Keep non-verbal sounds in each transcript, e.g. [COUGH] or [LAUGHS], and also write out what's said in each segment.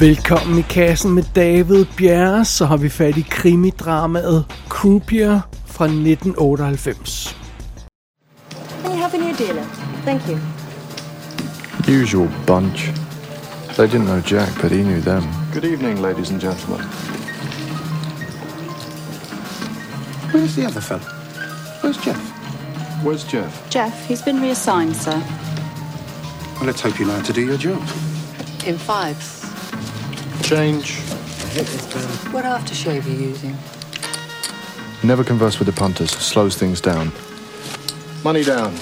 Velkommen i kassen med David Bjerre, så har vi fat i krimidramaet Croupier fra 1998. Can you have a new dealer? Thank you. Usual bunch. They didn't know Jack, but he knew them. Good evening, ladies and gentlemen. Where's the other fella? Where's Jeff? Where's Jeff? Jeff, he's been reassigned, sir. Well, let's hope you know how to do your job. In fives. Change. What aftershave are you using? Never converse with the punters. Slows things down. Money down.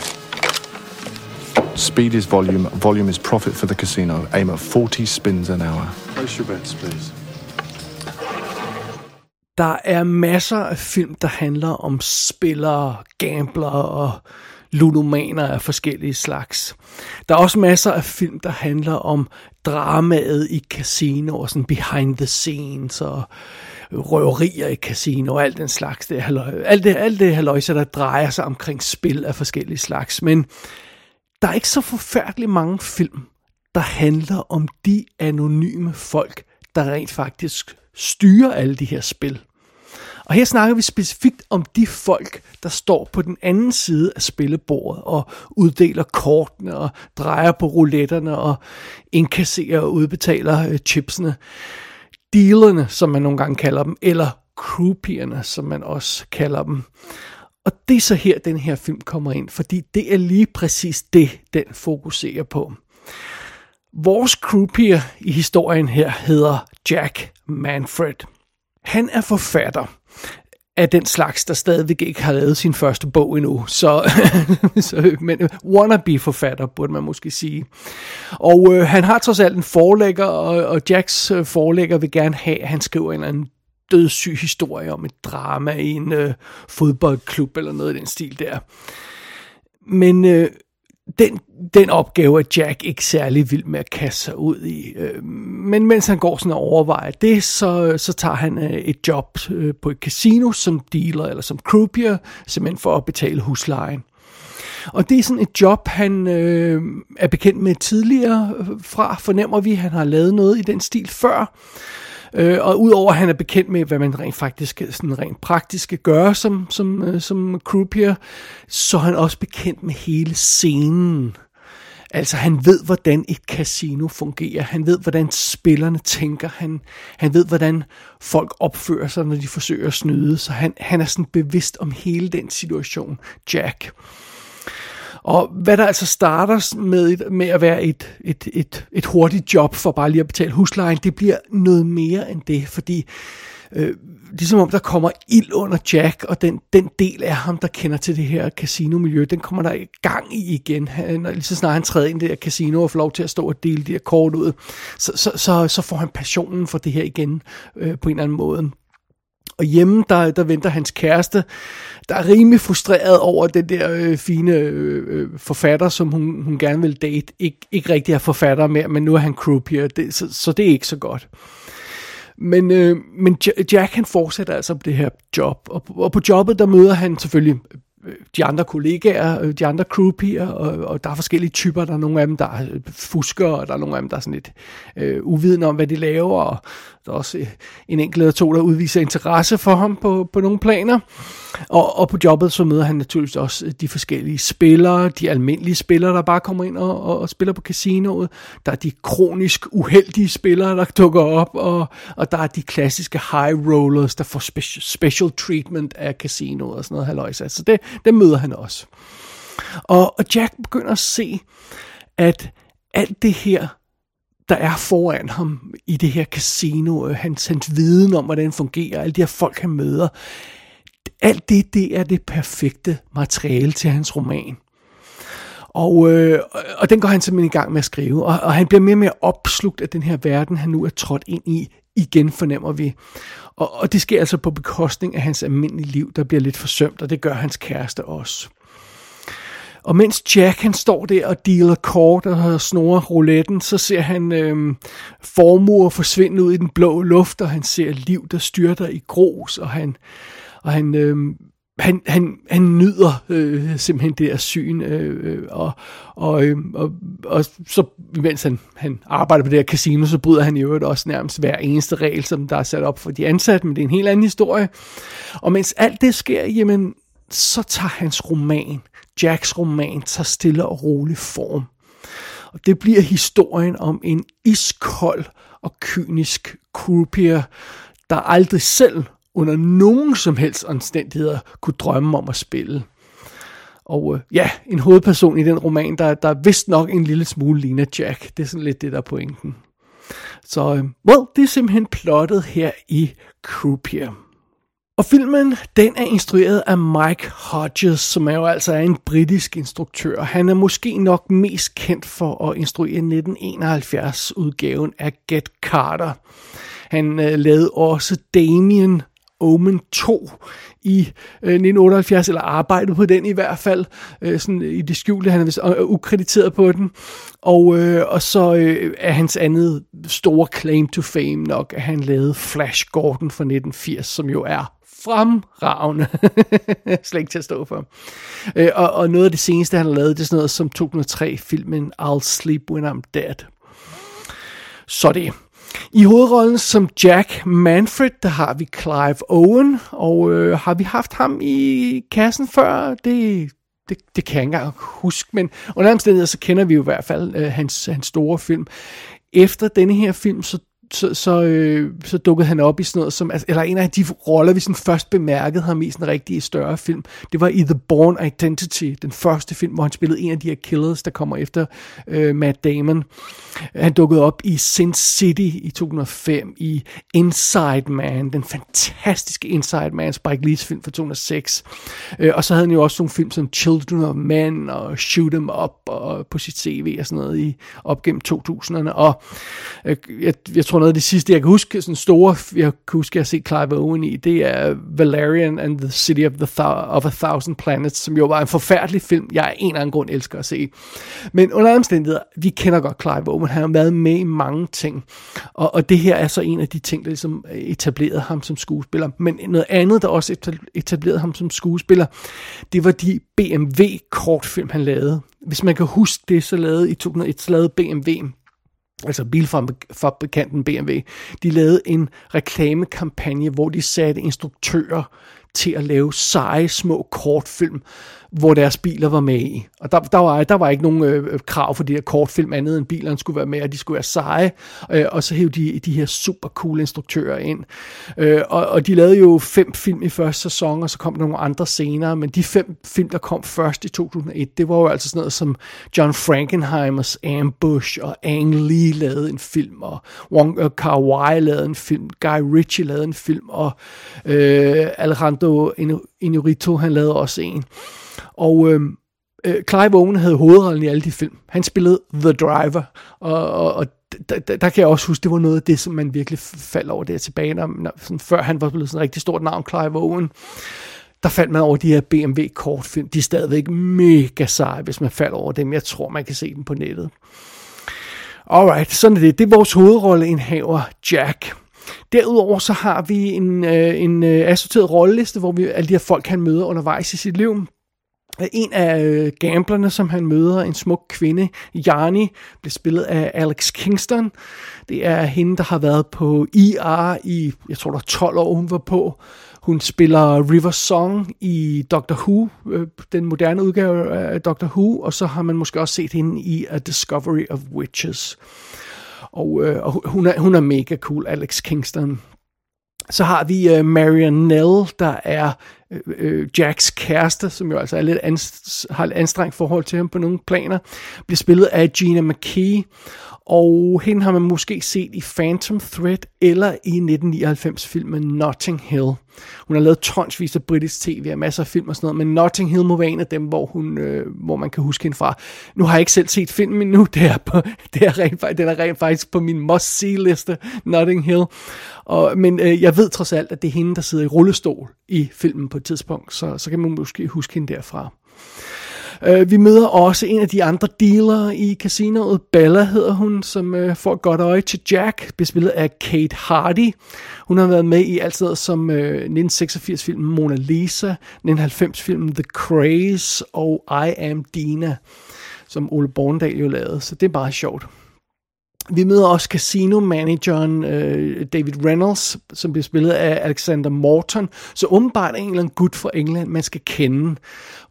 Speed is volume. Volume is profit for the casino. Aim at 40 spins an hour. Place your bets, please. Der er masser af film, der handler om spillere, gamblere og ludomaner af forskellige slags. Der er også masser af film, der handler om dramaet i casino og sådan behind the scenes og røverier i casino og alt den slags. Det, halløj- alt det, alt det halløjse, der drejer sig omkring spil af forskellige slags. Men der er ikke så forfærdeligt mange film, der handler om de anonyme folk, der rent faktisk styrer alle de her spil. Og her snakker vi specifikt om de folk, der står på den anden side af spillebordet og uddeler kortene og drejer på rouletterne og indkasserer og udbetaler øh, chipsene. Dealerne, som man nogle gange kalder dem, eller croupierne, som man også kalder dem. Og det er så her, den her film kommer ind, fordi det er lige præcis det, den fokuserer på. Vores croupier i historien her hedder Jack Manfred. Han er forfatter af den slags, der stadigvæk ikke har lavet sin første bog endnu. Så, [LAUGHS] så men wannabe-forfatter, burde man måske sige. Og øh, han har trods alt en forlægger, og, og Jacks øh, forlægger vil gerne have, at han skriver en eller anden dødssyg historie om et drama i en øh, fodboldklub eller noget i den stil der. Men øh, den, den opgave er Jack ikke særlig vild med at kaste sig ud i. Øh, men mens han går sådan og overvejer det, så, så tager han øh, et job øh, på et casino som dealer eller som croupier, simpelthen for at betale huslejen. Og det er sådan et job, han øh, er bekendt med tidligere fra, fornemmer vi. Han har lavet noget i den stil før. Øh, og udover at han er bekendt med, hvad man rent faktisk sådan rent praktisk skal gøre som, som, øh, som croupier, så er han også bekendt med hele scenen. Altså han ved, hvordan et casino fungerer. Han ved, hvordan spillerne tænker. Han, han ved, hvordan folk opfører sig, når de forsøger at snyde. Så han, han er sådan bevidst om hele den situation, Jack. Og hvad der altså starter med, et, med at være et, et, et, et hurtigt job for bare lige at betale huslejen, det bliver noget mere end det, fordi øh, ligesom om der kommer ild under Jack, og den, den del af ham, der kender til det her casino-miljø, den kommer der i gang i igen. Han, lige så snart han træder ind i det her casino og får lov til at stå og dele de her kort ud, så, så, så, så får han passionen for det her igen øh, på en eller anden måde. Og hjemme, der, der venter hans kæreste, der er rimelig frustreret over den der øh, fine øh, øh, forfatter, som hun, hun gerne vil date. Ik, ikke rigtig er forfatter mere, men nu er han croupier, det, så, så det er ikke så godt. Men, øh, men Jack han fortsætter altså på det her job, og, og på jobbet der møder han selvfølgelig øh, de andre kollegaer, øh, de andre croupier, og, og der er forskellige typer. Der er nogle af dem, der er fuskere, og der er nogle af dem, der er sådan lidt øh, uvidende om, hvad de laver, og der er også en enkelt eller to, der udviser interesse for ham på, på nogle planer. Og, og på jobbet så møder han naturligvis også øh, de forskellige spillere, de almindelige spillere, der bare kommer ind og, og, og spiller på casinoet. Der er de kronisk uheldige spillere, der dukker op, og, og der er de klassiske high rollers, der får special, special treatment af casinoet og sådan noget halløjsa. Så det, det møder han også. Og, og Jack begynder at se, at alt det her, der er foran ham i det her casino, øh, hans, hans viden om, hvordan det fungerer, alle de her folk, han møder, alt det, det er det perfekte materiale til hans roman. Og, øh, og den går han simpelthen i gang med at skrive, og, og han bliver mere og mere opslugt af den her verden, han nu er trådt ind i, igen fornemmer vi. Og, og det sker altså på bekostning af hans almindelige liv, der bliver lidt forsømt, og det gør hans kæreste også. Og mens Jack han står der og dealer kort og snorer rouletten, så ser han øh, formuer forsvinde ud i den blå luft, og han ser liv, der styrter i grus, og han, og han øh, han, han, han nyder øh, simpelthen det der syn, øh, øh, og, og, øh, og, og så mens han, han arbejder på det her casino, så bryder han i øvrigt også nærmest hver eneste regel, som der er sat op for de ansatte, men det er en helt anden historie. Og mens alt det sker, jamen, så tager hans roman, Jacks roman, tager stille og rolig form. Og det bliver historien om en iskold og kynisk croupier, der aldrig selv under nogen som helst omstændigheder kunne drømme om at spille. Og øh, ja, en hovedperson i den roman, der, der er vist nok en lille smule ligner Jack. Det er sådan lidt det, der er pointen. Så, øh, well, det er simpelthen plottet her i Croupier. Og filmen, den er instrueret af Mike Hodges, som er jo altså en britisk instruktør. Han er måske nok mest kendt for at instruere 1971-udgaven af Get Carter. Han øh, lavede også Damien Omen 2 i øh, 1978, eller arbejdet på den i hvert fald, øh, sådan øh, i det skjulte, han er vist øh, ukrediteret på den, og, øh, og så øh, er hans andet store claim to fame nok, at han lavede Flash Gordon fra 1980, som jo er fremragende. [LAUGHS] Slet ikke til at stå for. Øh, og, og noget af det seneste, han har lavet, det er sådan noget som 2003-filmen I'll Sleep When I'm Dead. Så det. I hovedrollen som Jack Manfred, der har vi Clive Owen, og øh, har vi haft ham i kassen før? Det, det, det kan jeg ikke engang huske, men under omstændigheder, så kender vi jo i hvert fald øh, hans, hans store film. Efter denne her film, så så, så, øh, så dukkede han op i sådan noget som, altså, eller en af de roller, vi sådan først bemærkede ham i sådan en rigtig større film, det var i The Born Identity, den første film, hvor han spillede en af de her killers, der kommer efter øh, Matt Damon. Han dukkede op i Sin City i 2005, i Inside Man, den fantastiske Inside Man, Spike Lee's film fra 2006. Øh, og så havde han jo også nogle film som Children of Men og Shoot 'em Up og på sit CV og sådan noget i, op gennem 2000'erne. Og øh, jeg, jeg tror noget af det sidste, jeg kan huske, sådan store, jeg kan huske, jeg har set Clive Owen i, det er Valerian and the City of, the of a Thousand Planets, som jo var en forfærdelig film, jeg af en eller anden grund elsker at se. Men under omstændigheder, vi kender godt Clive Owen, han har været med i mange ting, og, og det her er så en af de ting, der ligesom øh, etablerede ham som skuespiller. Men noget andet, der også etablerede ham som skuespiller, det var de BMW-kortfilm, han lavede. Hvis man kan huske det, så lavede i 2001, så lavede BMW altså bilfabrikanten BMW, de lavede en reklamekampagne, hvor de satte instruktører til at lave seje små kortfilm, hvor deres biler var med i. Og der, der, var, der var ikke nogen øh, krav for de her kortfilm andet end bilerne skulle være med, og de skulle være seje. Øh, og så hævde de de her super cool instruktører ind. Øh, og, og de lavede jo fem film i første sæson, og så kom der nogle andre senere. Men de fem film, der kom først i 2001, det var jo altså sådan noget som John Frankenheimers Ambush, og Ang Lee lavede en film, og Wong uh, Kar Wai lavede en film, Guy Ritchie lavede en film, og øh, Alejandro Inarritu, han lavede også en. Og øhm, øh, Clive Owen havde hovedrollen i alle de film. Han spillede The Driver, og, og, og der, der, der kan jeg også huske, det var noget af det, som man virkelig faldt over der tilbage, når, når, sådan, før han var blevet sådan et rigtig stort navn, Clive Owen. Der faldt man over de her BMW-kortfilm. De er stadigvæk mega seje, hvis man falder over dem. Jeg tror, man kan se dem på nettet. Alright, sådan er det. Det er vores hovedrolleindhaver, Jack. Derudover så har vi en, øh, en øh, assorteret rolleliste, hvor vi alle de her folk, han møder undervejs i sit liv. En af øh, gamblerne, som han møder, en smuk kvinde, Jani, bliver spillet af Alex Kingston. Det er hende, der har været på IR i, jeg tror der 12 år, hun var på. Hun spiller River Song i Doctor Who, øh, den moderne udgave af Doctor Who, og så har man måske også set hende i A Discovery of Witches. Og, øh, og hun, er, hun er mega cool, Alex Kingston. Så har vi øh, Marion Nell, der er Øh, øh, Jacks kæreste, som jo altså er lidt anst- har et anstrengt forhold til ham på nogle planer, bliver spillet af Gina McKee, og hende har man måske set i Phantom Thread eller i 1999-filmen Notting Hill. Hun har lavet tonsvis af britisk tv og masser af film og sådan noget, men Notting Hill må være en af dem, hvor, hun, øh, hvor man kan huske hende fra. Nu har jeg ikke selv set filmen endnu, det er, på, [LAUGHS] det er rent, den er rent faktisk på min must-see-liste, Notting Hill. Og, men øh, jeg ved trods alt, at det er hende, der sidder i rullestol i filmen på et tidspunkt, så, så kan man måske huske hende derfra. Øh, vi møder også en af de andre dealere i casinoet. Bella hedder hun, som øh, får et godt øje til Jack, bespillet af Kate Hardy. Hun har været med i altid som øh, 1986-filmen Mona Lisa, 1990-filmen The Craze og I Am Dina, som Ole Borndal jo lavede, så det er bare sjovt. Vi møder også casino-manageren øh, David Reynolds, som bliver spillet af Alexander Morton. Så åbenbart en eller anden gut fra England, man skal kende.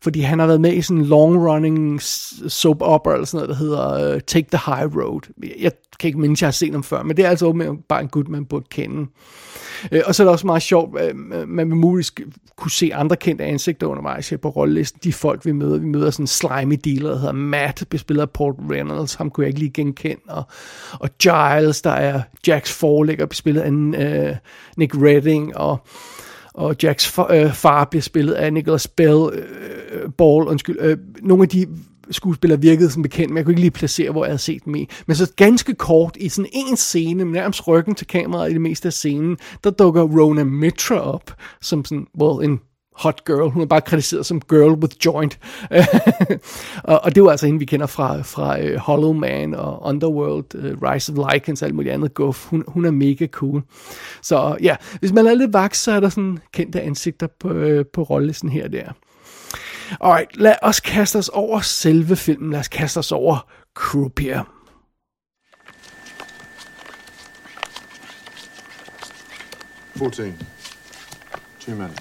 Fordi han har været med i sådan en long-running soap opera, eller sådan noget, der hedder øh, Take the High Road. Jeg kan ikke mindes, jeg har set ham før, men det er altså åbenbart en gut, man burde kende. Øh, Øh, og så er det også meget sjovt, at man vil muligvis kunne se andre kendte ansigter undervejs her på rollelisten. De folk, vi møder. Vi møder sådan en slimy dealer, der hedder Matt, bespiller Port Reynolds. Ham kunne jeg ikke lige genkende. Og, og Giles, der er Jacks forlægger, bespillet af uh, Nick Redding. Og og Jacks far, øh, far bliver spillet af Nicholas Bell, øh, Ball, undskyld, øh, nogle af de skuespiller virkede som bekendt, men jeg kunne ikke lige placere, hvor jeg havde set dem i. Men så ganske kort, i sådan en scene, med nærmest ryggen til kameraet i det meste af scenen, der dukker Rona Mitra op, som sådan, well, en hot girl. Hun er bare kritiseret som girl with joint. [LAUGHS] og, og det var altså hende, vi kender fra, fra uh, Hollow Man og Underworld, uh, Rise of Lycans og alt muligt andet guf. Hun, hun er mega cool. Så ja, hvis man er lidt vaks, så er der sådan kendte ansigter på, uh, på rollelisten her og der. Alright, lad os kaste os over selve filmen. Lad os kaste os over Croupier. Fourteen. Too many.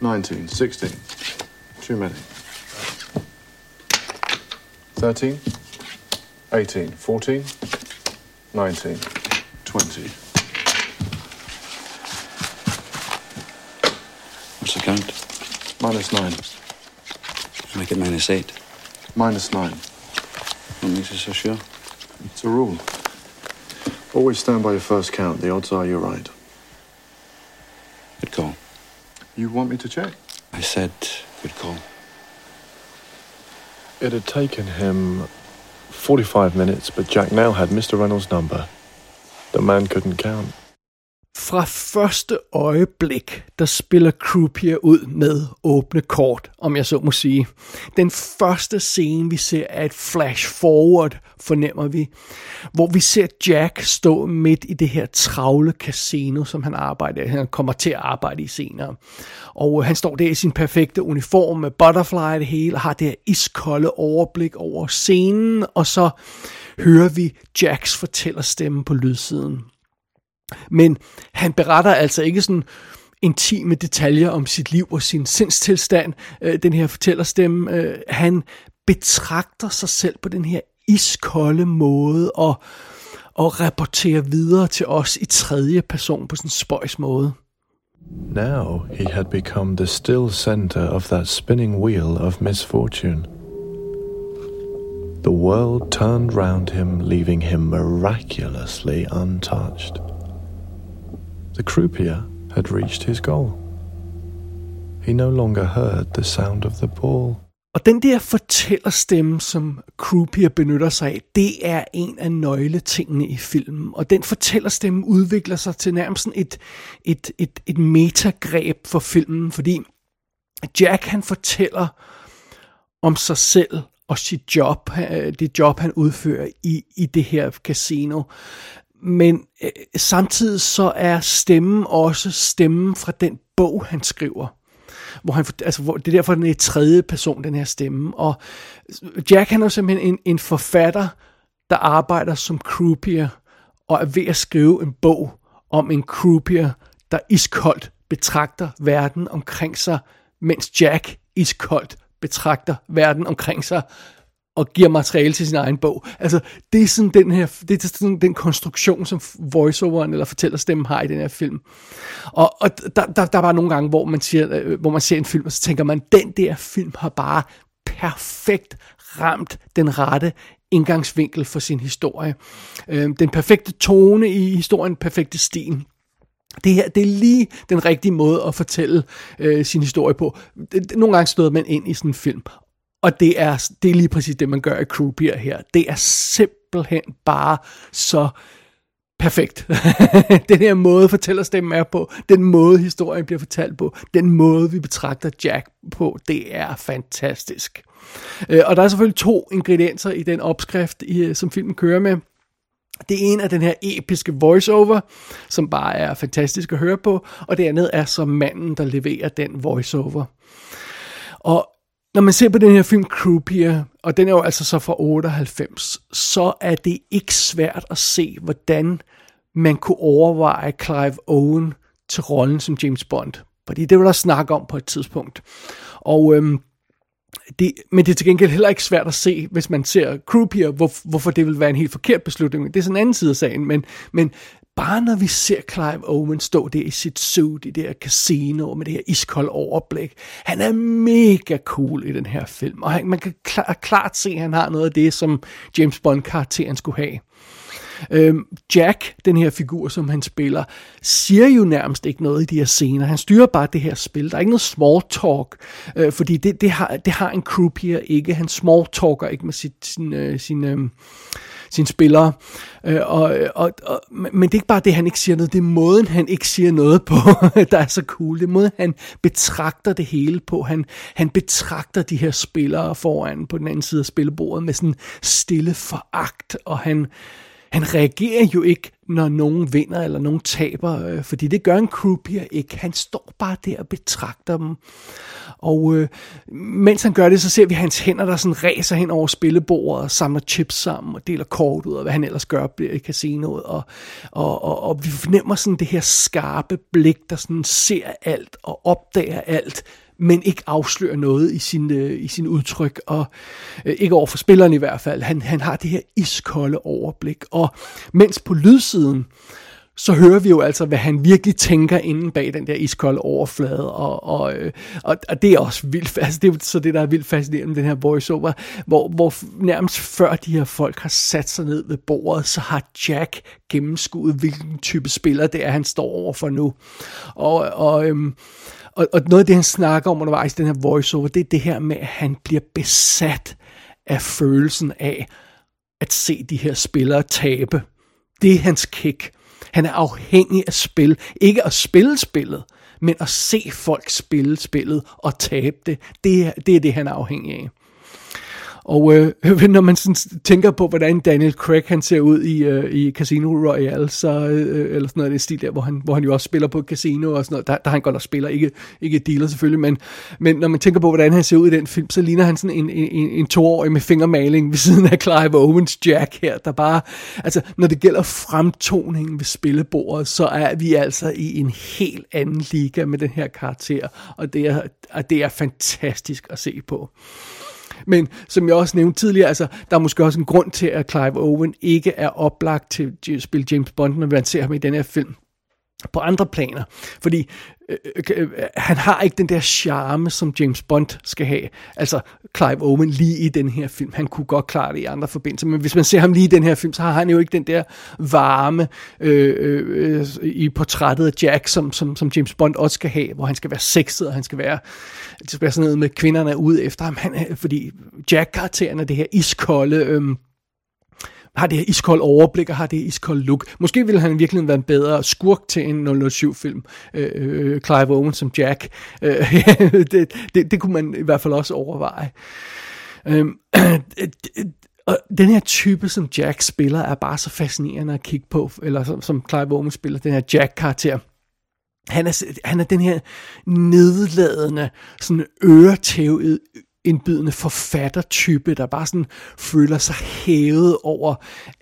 19, 16. Too many. 13, 18, 14, 19, 20. account? Minus nine. I make it minus eight. Minus nine. What makes you so sure? It's a rule. Always stand by your first count. The odds are you're right. Good call. You want me to check? I said good call. It had taken him 45 minutes, but Jack now had Mr. Reynolds' number. The man couldn't count. Fra første øjeblik, der spiller Croupier ud med åbne kort, om jeg så må sige. Den første scene, vi ser, er et flash forward, fornemmer vi, hvor vi ser Jack stå midt i det her travle casino, som han arbejder Han kommer til at arbejde i senere. Og øh, han står der i sin perfekte uniform med butterfly det hele, og har det her iskolde overblik over scenen, og så hører vi Jacks fortællerstemme på lydsiden. Men han beretter altså ikke sådan intime detaljer om sit liv og sin sindstilstand, øh, den her fortællerstemme. Øh, han betragter sig selv på den her iskolde måde og, og rapporterer videre til os i tredje person på sådan en spøjs måde. Now he had become the still center of that spinning wheel of misfortune. The world turned round him, leaving him miraculously untouched. The croupier had reached his goal. He no longer heard the sound of the ball. Og den der fortællerstemme, som Croupier benytter sig af, det er en af nøgletingene i filmen. Og den fortællerstemme udvikler sig til nærmest et, et, et, et metagreb for filmen, fordi Jack han fortæller om sig selv og sit job, øh, det job han udfører i, i det her casino men øh, samtidig så er stemmen også stemmen fra den bog, han skriver. Hvor han, altså, hvor, det er derfor, den er i tredje person, den her stemme. Og Jack han er simpelthen en, en forfatter, der arbejder som croupier, og er ved at skrive en bog om en croupier, der iskoldt betragter verden omkring sig, mens Jack iskoldt betragter verden omkring sig og giver materiale til sin egen bog. Altså, det er sådan den her, det er sådan den konstruktion, som voiceoveren eller fortællerstemmen har i den her film. Og, og der, der, der var nogle gange, hvor man, siger, øh, hvor man ser en film, og så tænker man, den der film har bare perfekt ramt den rette indgangsvinkel for sin historie. Øh, den perfekte tone i historien, den perfekte stil. Det her, det er lige den rigtige måde at fortælle øh, sin historie på. Nogle gange støder man ind i sådan en film, og det er, det er lige præcis det, man gør i Croupier her. Det er simpelthen bare så perfekt. [LAUGHS] den her måde fortællerstemmen er på, den måde historien bliver fortalt på, den måde vi betragter Jack på, det er fantastisk. Øh, og der er selvfølgelig to ingredienser i den opskrift, øh, som filmen kører med. Det ene er den her episke voiceover, som bare er fantastisk at høre på, og det andet er så manden, der leverer den voiceover. Og når man ser på den her film Croupier, og den er jo altså så fra 98, så er det ikke svært at se, hvordan man kunne overveje Clive Owen til rollen som James Bond. Fordi det var der snak om på et tidspunkt. Og øhm, det, men det er til gengæld heller ikke svært at se, hvis man ser Croupier, hvor, hvorfor det vil være en helt forkert beslutning. Det er sådan en anden side af sagen, men, men bare når vi ser Clive Owen stå der i sit suit i det her casino med det her iskold overblik, han er mega cool i den her film, og han, man kan klar, klart se, at han har noget af det, som James Bond-karakteren skulle have. Øhm, Jack, den her figur, som han spiller, siger jo nærmest ikke noget i de her scener. Han styrer bare det her spil. Der er ikke noget small talk, øh, fordi det, det, har, det har en croupier ikke. Han small talker ikke med sit, sin, øh, sin, øh, sine spillere. Øh, og, og, og, men det er ikke bare det, han ikke siger noget, det er måden, han ikke siger noget på, [LAUGHS] der er så cool. Det er måden, han betragter det hele på. Han, han betragter de her spillere foran på den anden side af spillebordet med sådan stille foragt, og han, han reagerer jo ikke, når nogen vinder eller nogen taber, øh, fordi det gør en croupier ikke. Han står bare der og betragter dem. Og øh, mens han gør det, så ser vi hans hænder, der sådan ræser hen over spillebordet og samler chips sammen og deler kort ud af, hvad han ellers gør i casinoet. Og, og, og, og vi fornemmer sådan det her skarpe blik, der sådan ser alt og opdager alt, men ikke afslører noget i sin, øh, i sin udtryk, og øh, ikke over for spilleren i hvert fald. Han, han har det her iskolde overblik, og mens på lydsiden, så hører vi jo altså, hvad han virkelig tænker inden bag den der iskolde overflade, og, og, øh, og, og det er også vildt, altså det er så det, der er vildt fascinerende med den her voiceover, hvor, hvor nærmest før de her folk har sat sig ned ved bordet, så har Jack gennemskuet, hvilken type spiller det er, han står over for nu. Og, og øhm, og, og noget af det, han snakker om undervejs i den her voiceover, det er det her med, at han bliver besat af følelsen af at se de her spillere tabe. Det er hans kick. Han er afhængig af spil. Ikke at spille spillet, men at se folk spille spillet og tabe det. Det er det, er det han er afhængig af. Og øh, [LAUGHS] når man sådan tænker på, hvordan Daniel Craig han ser ud i, øh, i Casino Royale, så, øh, øh eller sådan noget af det stil der, hvor han, hvor han jo også spiller på casino og sådan noget, der, der han godt nok spiller, ikke, ikke dealer selvfølgelig, men, men når man tænker på, hvordan han ser ud i den film, så ligner han sådan en, en, en, en toårig med fingermaling ved siden af Clive Owens Jack her, der bare, altså når det gælder fremtoningen ved spillebordet, så er vi altså i en helt anden liga med den her karakter, og det er, og det er fantastisk at se på. Men som jeg også nævnte tidligere, altså, der er måske også en grund til, at Clive Owen ikke er oplagt til at spille James Bond, når man ser ham i den her film på andre planer. Fordi øh, øh, øh, han har ikke den der charme, som James Bond skal have. Altså Clive Owen lige i den her film. Han kunne godt klare det i andre forbindelser, men hvis man ser ham lige i den her film, så har han jo ikke den der varme øh, øh, i portrættet af Jack, som, som, som James Bond også skal have, hvor han skal være sexet, og han skal være, det skal være sådan noget med kvinderne ude efter ham. Han, fordi Jack-karakteren er det her iskolde... Øh, har det her iskold overblik og har det iskold look. Måske ville han virkelig være en bedre skurk til en 007-film. Øh, øh, Clive Owen som Jack. Øh, [LAUGHS] det, det, det kunne man i hvert fald også overveje. Øh, [CLEARS THROAT] og den her type, som Jack spiller, er bare så fascinerende at kigge på, eller som, som Clive Owen spiller, den her Jack-karakter. Han er, han er den her nedladende, sådan øretævede, indbydende forfattertype, der bare sådan føler sig hævet over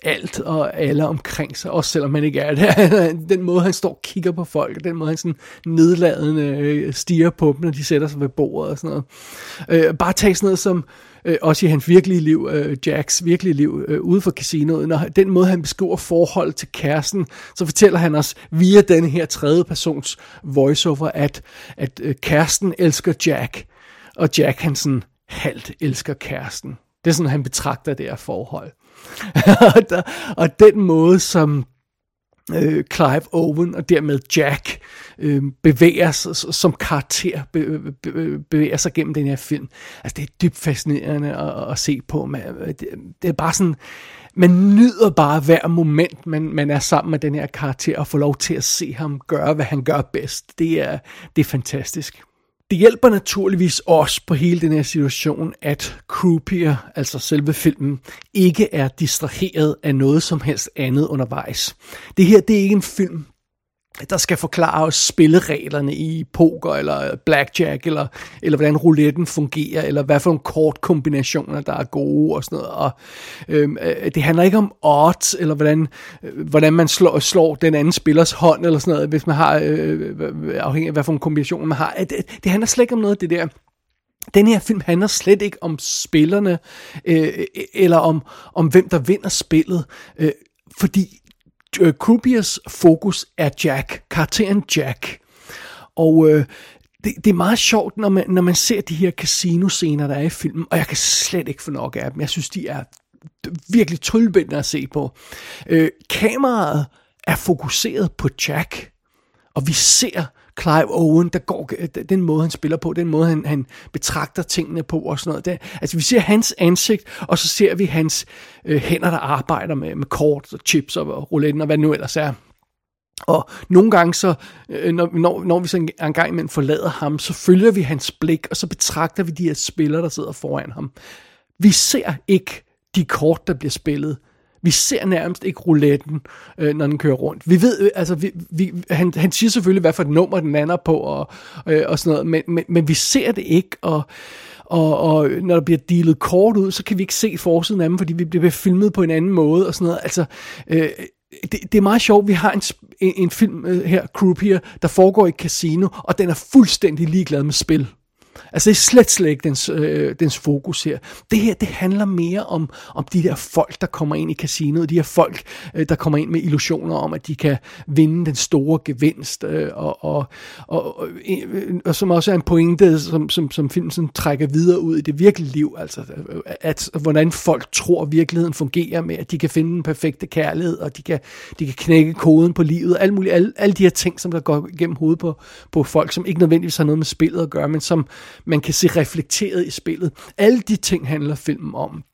alt og alle omkring sig, også selvom man ikke er det. [LAUGHS] Den måde, han står og kigger på folk, den måde, han sådan nedladende øh, stiger på dem, når de sætter sig ved bordet og sådan noget. Øh, bare tag sådan noget som, øh, også i hans virkelige liv, øh, Jacks virkelige liv, øh, ude for casinoet, når den måde, han beskriver forhold til kæresten, så fortæller han os via den her tredje persons voiceover, at, at kæresten elsker Jack, og Jack han sådan halvt elsker kæresten. Det er sådan, han betragter det her forhold. [LAUGHS] og, der, og den måde, som øh, Clive Owen og dermed Jack øh, bevæger sig som karakter, be, be, bevæger sig gennem den her film. Altså det er dybt fascinerende at, at se på. Man, øh, det, det er bare sådan, man nyder bare hver moment, man, man er sammen med den her karakter og får lov til at se ham gøre, hvad han gør bedst. Det er, det er fantastisk. Det hjælper naturligvis også på hele den her situation, at Croupier, altså selve filmen, ikke er distraheret af noget som helst andet undervejs. Det her, det er ikke en film, der skal forklare os spillereglerne i poker, eller blackjack, eller, eller hvordan rouletten fungerer, eller hvad for nogle kortkombinationer, der er gode, og sådan noget. Og, øhm, øh, det handler ikke om odds, eller hvordan, øh, hvordan man slår, slår den anden spillers hånd, eller sådan noget, hvis man har, øh, øh afhængig af hvad for en kombination man har. Det, det handler slet ikke om noget af det der. Den her film handler slet ikke om spillerne, øh, øh eller om, om hvem der vinder spillet, øh, fordi øh, fokus er Jack, karakteren Jack. Og øh, det, det er meget sjovt, når man, når man ser de her casino-scener, der er i filmen, og jeg kan slet ikke få nok af dem. Jeg synes, de er virkelig tryllbindende at se på. Øh, kameraet er fokuseret på Jack, og vi ser Clive Owen, der går, øh, den måde han spiller på, den måde han, han betragter tingene på og sådan noget. Det, altså vi ser hans ansigt, og så ser vi hans øh, hænder, der arbejder med, med kort og chips og rouletten og hvad nu ellers er. Og nogle gange så, øh, når, når, når vi så en, en gang imellem forlader ham, så følger vi hans blik, og så betragter vi de her spillere, der sidder foran ham. Vi ser ikke de kort, der bliver spillet. Vi ser nærmest ikke rouletten, øh, når den kører rundt. Vi ved, øh, altså, vi, vi, han, han siger selvfølgelig, hvad for et nummer den lander på, og, øh, og sådan noget, men, men, men vi ser det ikke, og, og, og når der bliver dealet kort ud, så kan vi ikke se forsiden af dem, fordi vi bliver filmet på en anden måde, og sådan noget. Altså, øh, det, det er meget sjovt, vi har en, en, en film øh, her, Croupier, der foregår i et casino, og den er fuldstændig ligeglad med spil. Altså det er slet, slet ikke dens, øh, dens fokus her. Det her, det handler mere om, om de der folk, der kommer ind i casinoet, de her folk, øh, der kommer ind med illusioner om, at de kan vinde den store gevinst, øh, og, og, og, og, øh, og som også er en pointe, som, som, som filmen sådan trækker videre ud i det virkelige liv, altså at, at hvordan folk tror, at virkeligheden fungerer med, at de kan finde den perfekte kærlighed, og de kan, de kan knække koden på livet, alle, mulige, alle, alle de her ting, som der går igennem hovedet på, på folk, som ikke nødvendigvis har noget med spillet at gøre, men som man kan se reflekteret i spillet. Alle de ting handler filmen om.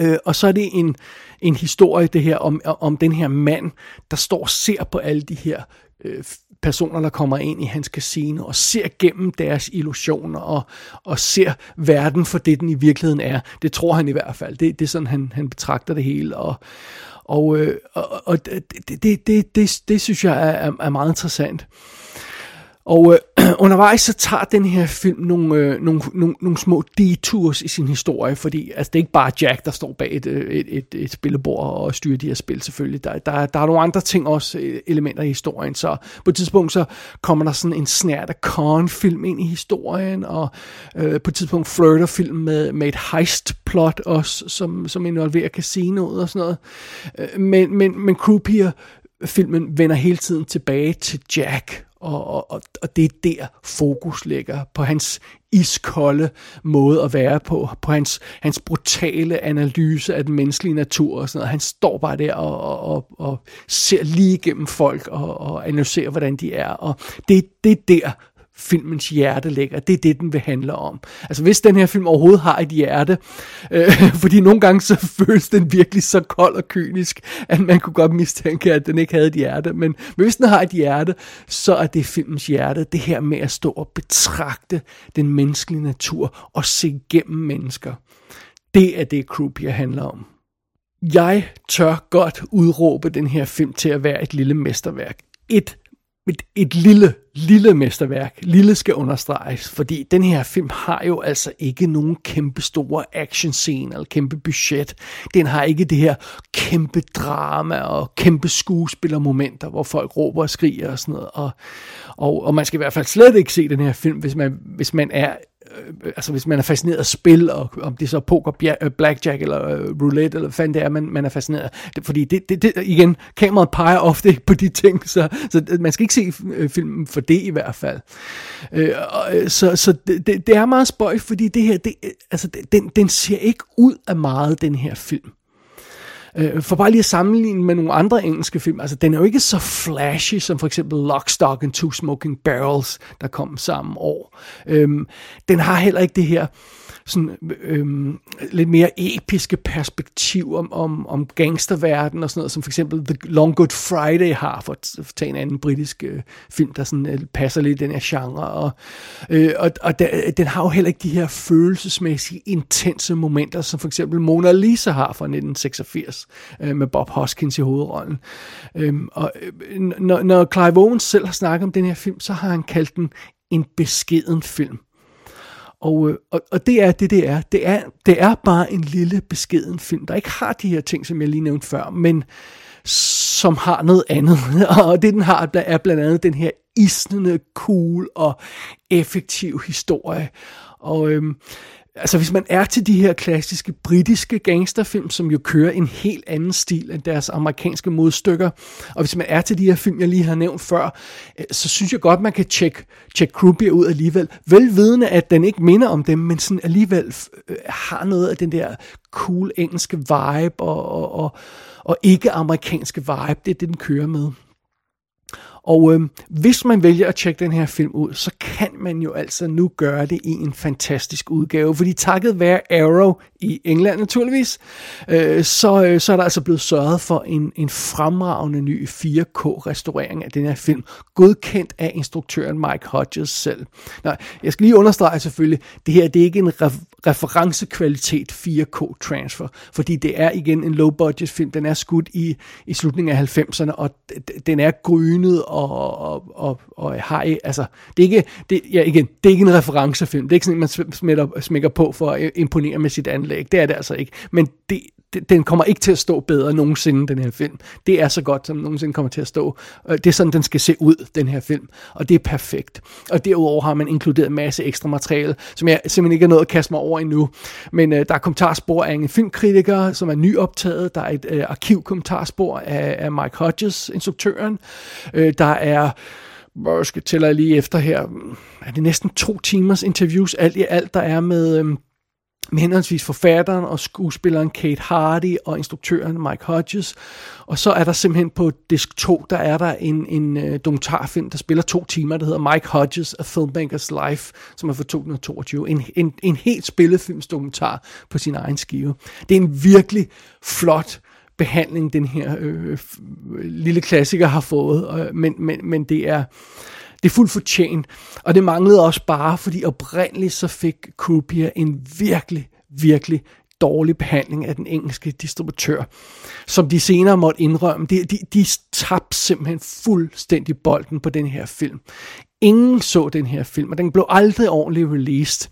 Øh, og så er det en, en historie, det her, om, om den her mand, der står og ser på alle de her øh, personer, der kommer ind i hans casino, og ser gennem deres illusioner, og, og ser verden for det, den i virkeligheden er. Det tror han i hvert fald. Det, det er sådan, han, han betragter det hele. Og, og, øh, og, og det, det, det, det, det synes jeg er, er meget interessant. Og øh, [CLEARS THROAT] undervejs så tager den her film nogle, øh, nogle, nogle, nogle små detours i sin historie, fordi altså, det er ikke bare Jack, der står bag et, øh, et, et, et spillebord og styrer de her spil selvfølgelig. Der, der, der er nogle andre ting også, øh, elementer i historien. Så på et tidspunkt så kommer der sådan en snært af Con-film ind i historien, og øh, på et tidspunkt flirter film med, med et heist-plot også, som, som involverer casinoet og sådan noget. Øh, men, men, men Croupier filmen vender hele tiden tilbage til Jack, og, og, og det er der fokus ligger på hans iskolde måde at være på, på hans, hans brutale analyse af den menneskelige natur og sådan noget. Han står bare der og, og, og ser lige igennem folk og, og analyserer, hvordan de er. Og det, det er der, filmens hjerte ligger. Det er det, den vil handle om. Altså hvis den her film overhovedet har et hjerte, øh, [LAUGHS] fordi nogle gange så [LAUGHS] føles den virkelig så kold og kynisk, at man kunne godt mistænke, at den ikke havde et hjerte. Men, men hvis den har et hjerte, så er det filmens hjerte. Det her med at stå og betragte den menneskelige natur og se igennem mennesker. Det er det, Croupier handler om. Jeg tør godt udråbe den her film til at være et lille mesterværk. Et et, et lille, lille mesterværk. Lille skal understreges, fordi den her film har jo altså ikke nogen kæmpe store actionscene eller kæmpe budget. Den har ikke det her kæmpe drama og kæmpe skuespillermomenter, hvor folk råber og skriger og sådan noget. Og, og, og man skal i hvert fald slet ikke se den her film, hvis man, hvis man er øh, altså hvis man er fascineret af spil, og om det så er poker, øh, blackjack eller øh, roulette, eller hvad fanden det er, man, man er fascineret af. Fordi det, det, det, igen, kameraet peger ofte ikke [LAUGHS] på de ting, så, så man skal ikke se øh, filmen for det i hvert fald. Øh, og, øh, så så det, det, det er meget spøjt, fordi det her, det, altså den, den ser ikke ud af meget, den her film. Øh, for bare lige at sammenligne med nogle andre engelske film, altså den er jo ikke så flashy som for eksempel Lock, Stock and Two Smoking Barrels, der kom samme år. Øh, den har heller ikke det her sådan, øhm, lidt mere episke perspektiv om, om, om gangsterverden og sådan noget, som for eksempel The Long Good Friday har, for at tage en anden britisk øh, film, der sådan, øh, passer lidt i den her genre. Og, øh, og, og der, øh, den har jo heller ikke de her følelsesmæssige, intense momenter, som for eksempel Mona Lisa har fra 1986, øh, med Bob Hoskins i hovedrollen. Øh, og øh, når, når Clive Owens selv har snakket om den her film, så har han kaldt den en beskeden film. Og, øh, og, og det er det, det er. Det er, det er bare en lille beskeden film, der ikke har de her ting, som jeg lige nævnte før, men som har noget andet. [LAUGHS] Og det, den har, der er blandt andet den her isnende, cool og effektiv historie. Og øhm, altså hvis man er til de her klassiske britiske gangsterfilm, som jo kører en helt anden stil end deres amerikanske modstykker, og hvis man er til de her film, jeg lige har nævnt før, øh, så synes jeg godt, man kan tjekke check Croupier ud alligevel. Velvidende, at den ikke minder om dem, men sådan alligevel øh, har noget af den der cool engelske vibe og, og, og, og ikke-amerikanske vibe. Det er det, den kører med. Og øh, hvis man vælger at tjekke den her film ud, så kan man jo altså nu gøre det i en fantastisk udgave. Fordi takket være Arrow i England naturligvis, øh, så, øh, så er der altså blevet sørget for en, en fremragende ny 4K-restaurering af den her film, godkendt af instruktøren Mike Hodges selv. Nå, jeg skal lige understrege selvfølgelig, det her det er ikke en re- referencekvalitet 4K-transfer, fordi det er igen en low-budget film, den er skudt i, i slutningen af 90'erne, og den er grynet og, og, og, og har, altså, det er ikke, det, ja, igen, det er ikke en referencefilm, det er ikke sådan, man smækker, smækker på for at imponere med sit anlæg, det er det altså ikke, men det, den kommer ikke til at stå bedre nogensinde, den her film. Det er så godt, som nogensinde kommer til at stå. Øh, det er sådan, den skal se ud, den her film. Og det er perfekt. Og derudover har man inkluderet en masse ekstra materiale, som jeg simpelthen ikke har nået at kaste mig over endnu. Men øh, der er kommentarspor af en filmkritiker, som er nyoptaget. Der er et øh, arkivkommentarspor af, af Mike Hodges, instruktøren. Øh, der er jeg skal tælle lige efter her, er det næsten to timers interviews, alt i alt, der er med, øhm, med henholdsvis forfatteren og skuespilleren Kate Hardy og instruktøren Mike Hodges. Og så er der simpelthen på disk 2, der er der en, en øh, dokumentarfilm, der spiller to timer, der hedder Mike Hodges, A Filmmaker's Life, som er fra 2022. En, en, en helt spillefilmsdokumentar på sin egen skive. Det er en virkelig flot behandling, den her øh, øh lille klassiker har fået, øh, men, men, men det er det er fuldt fortjent, og det manglede også bare, fordi oprindeligt så fik Croupier en virkelig, virkelig dårlig behandling af den engelske distributør, som de senere måtte indrømme. De, de, de tabte simpelthen fuldstændig bolden på den her film. Ingen så den her film, og den blev aldrig ordentligt released.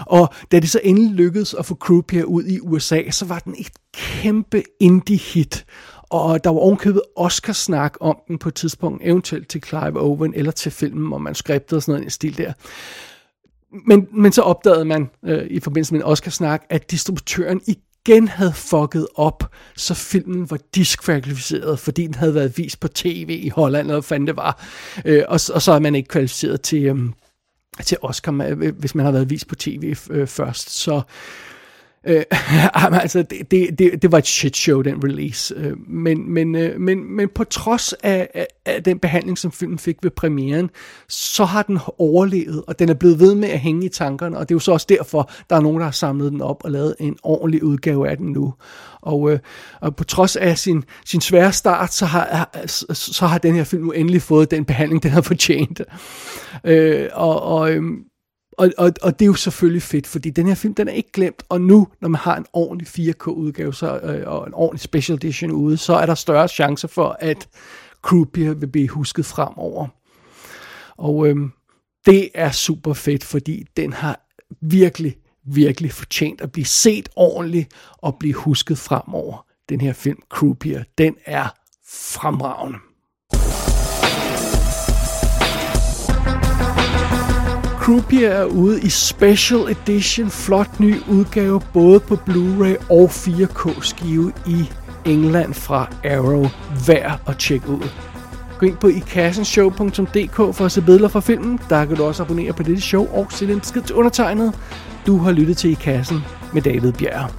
Og da det så endelig lykkedes at få Croupier ud i USA, så var den et kæmpe indie-hit. Og der var ovenkøbet Oscar-snak om den på et tidspunkt, eventuelt til Clive Owen eller til filmen og manuskriptet og sådan noget en stil der. Men, men så opdagede man øh, i forbindelse med en Oscar-snak, at distributøren igen havde fucket op, så filmen var diskvalificeret, fordi den havde været vist på tv i Holland, eller hvad fanden det var. Øh, og, og så er man ikke kvalificeret til, øh, til Oscar, hvis man har været vist på tv øh, først. Så Øh, [LAUGHS] altså, det, det, det, det var et shit show, den release. Øh, men, men, øh, men, men på trods af, af, af den behandling, som filmen fik ved premieren, så har den overlevet, og den er blevet ved med at hænge i tankerne, og det er jo så også derfor, der er nogen, der har samlet den op og lavet en ordentlig udgave af den nu. Og, øh, og på trods af sin, sin svære start, så har, så, har den her film nu endelig fået den behandling, den har fortjent. Øh, og og øh, og, og, og det er jo selvfølgelig fedt, fordi den her film, den er ikke glemt, og nu, når man har en ordentlig 4K-udgave så, øh, og en ordentlig special edition ude, så er der større chance for, at Croupier vil blive husket fremover. Og øh, det er super fedt, fordi den har virkelig, virkelig fortjent at blive set ordentligt og blive husket fremover. Den her film, Croupier, den er fremragende. Croupier er ude i Special Edition, flot ny udgave, både på Blu-ray og 4K skive i England fra Arrow. Værd at tjekke ud. Gå ind på ikassenshow.dk for at se billeder fra filmen. Der kan du også abonnere på dette show og sende en besked til undertegnet. Du har lyttet til I Kassen med David Bjerg.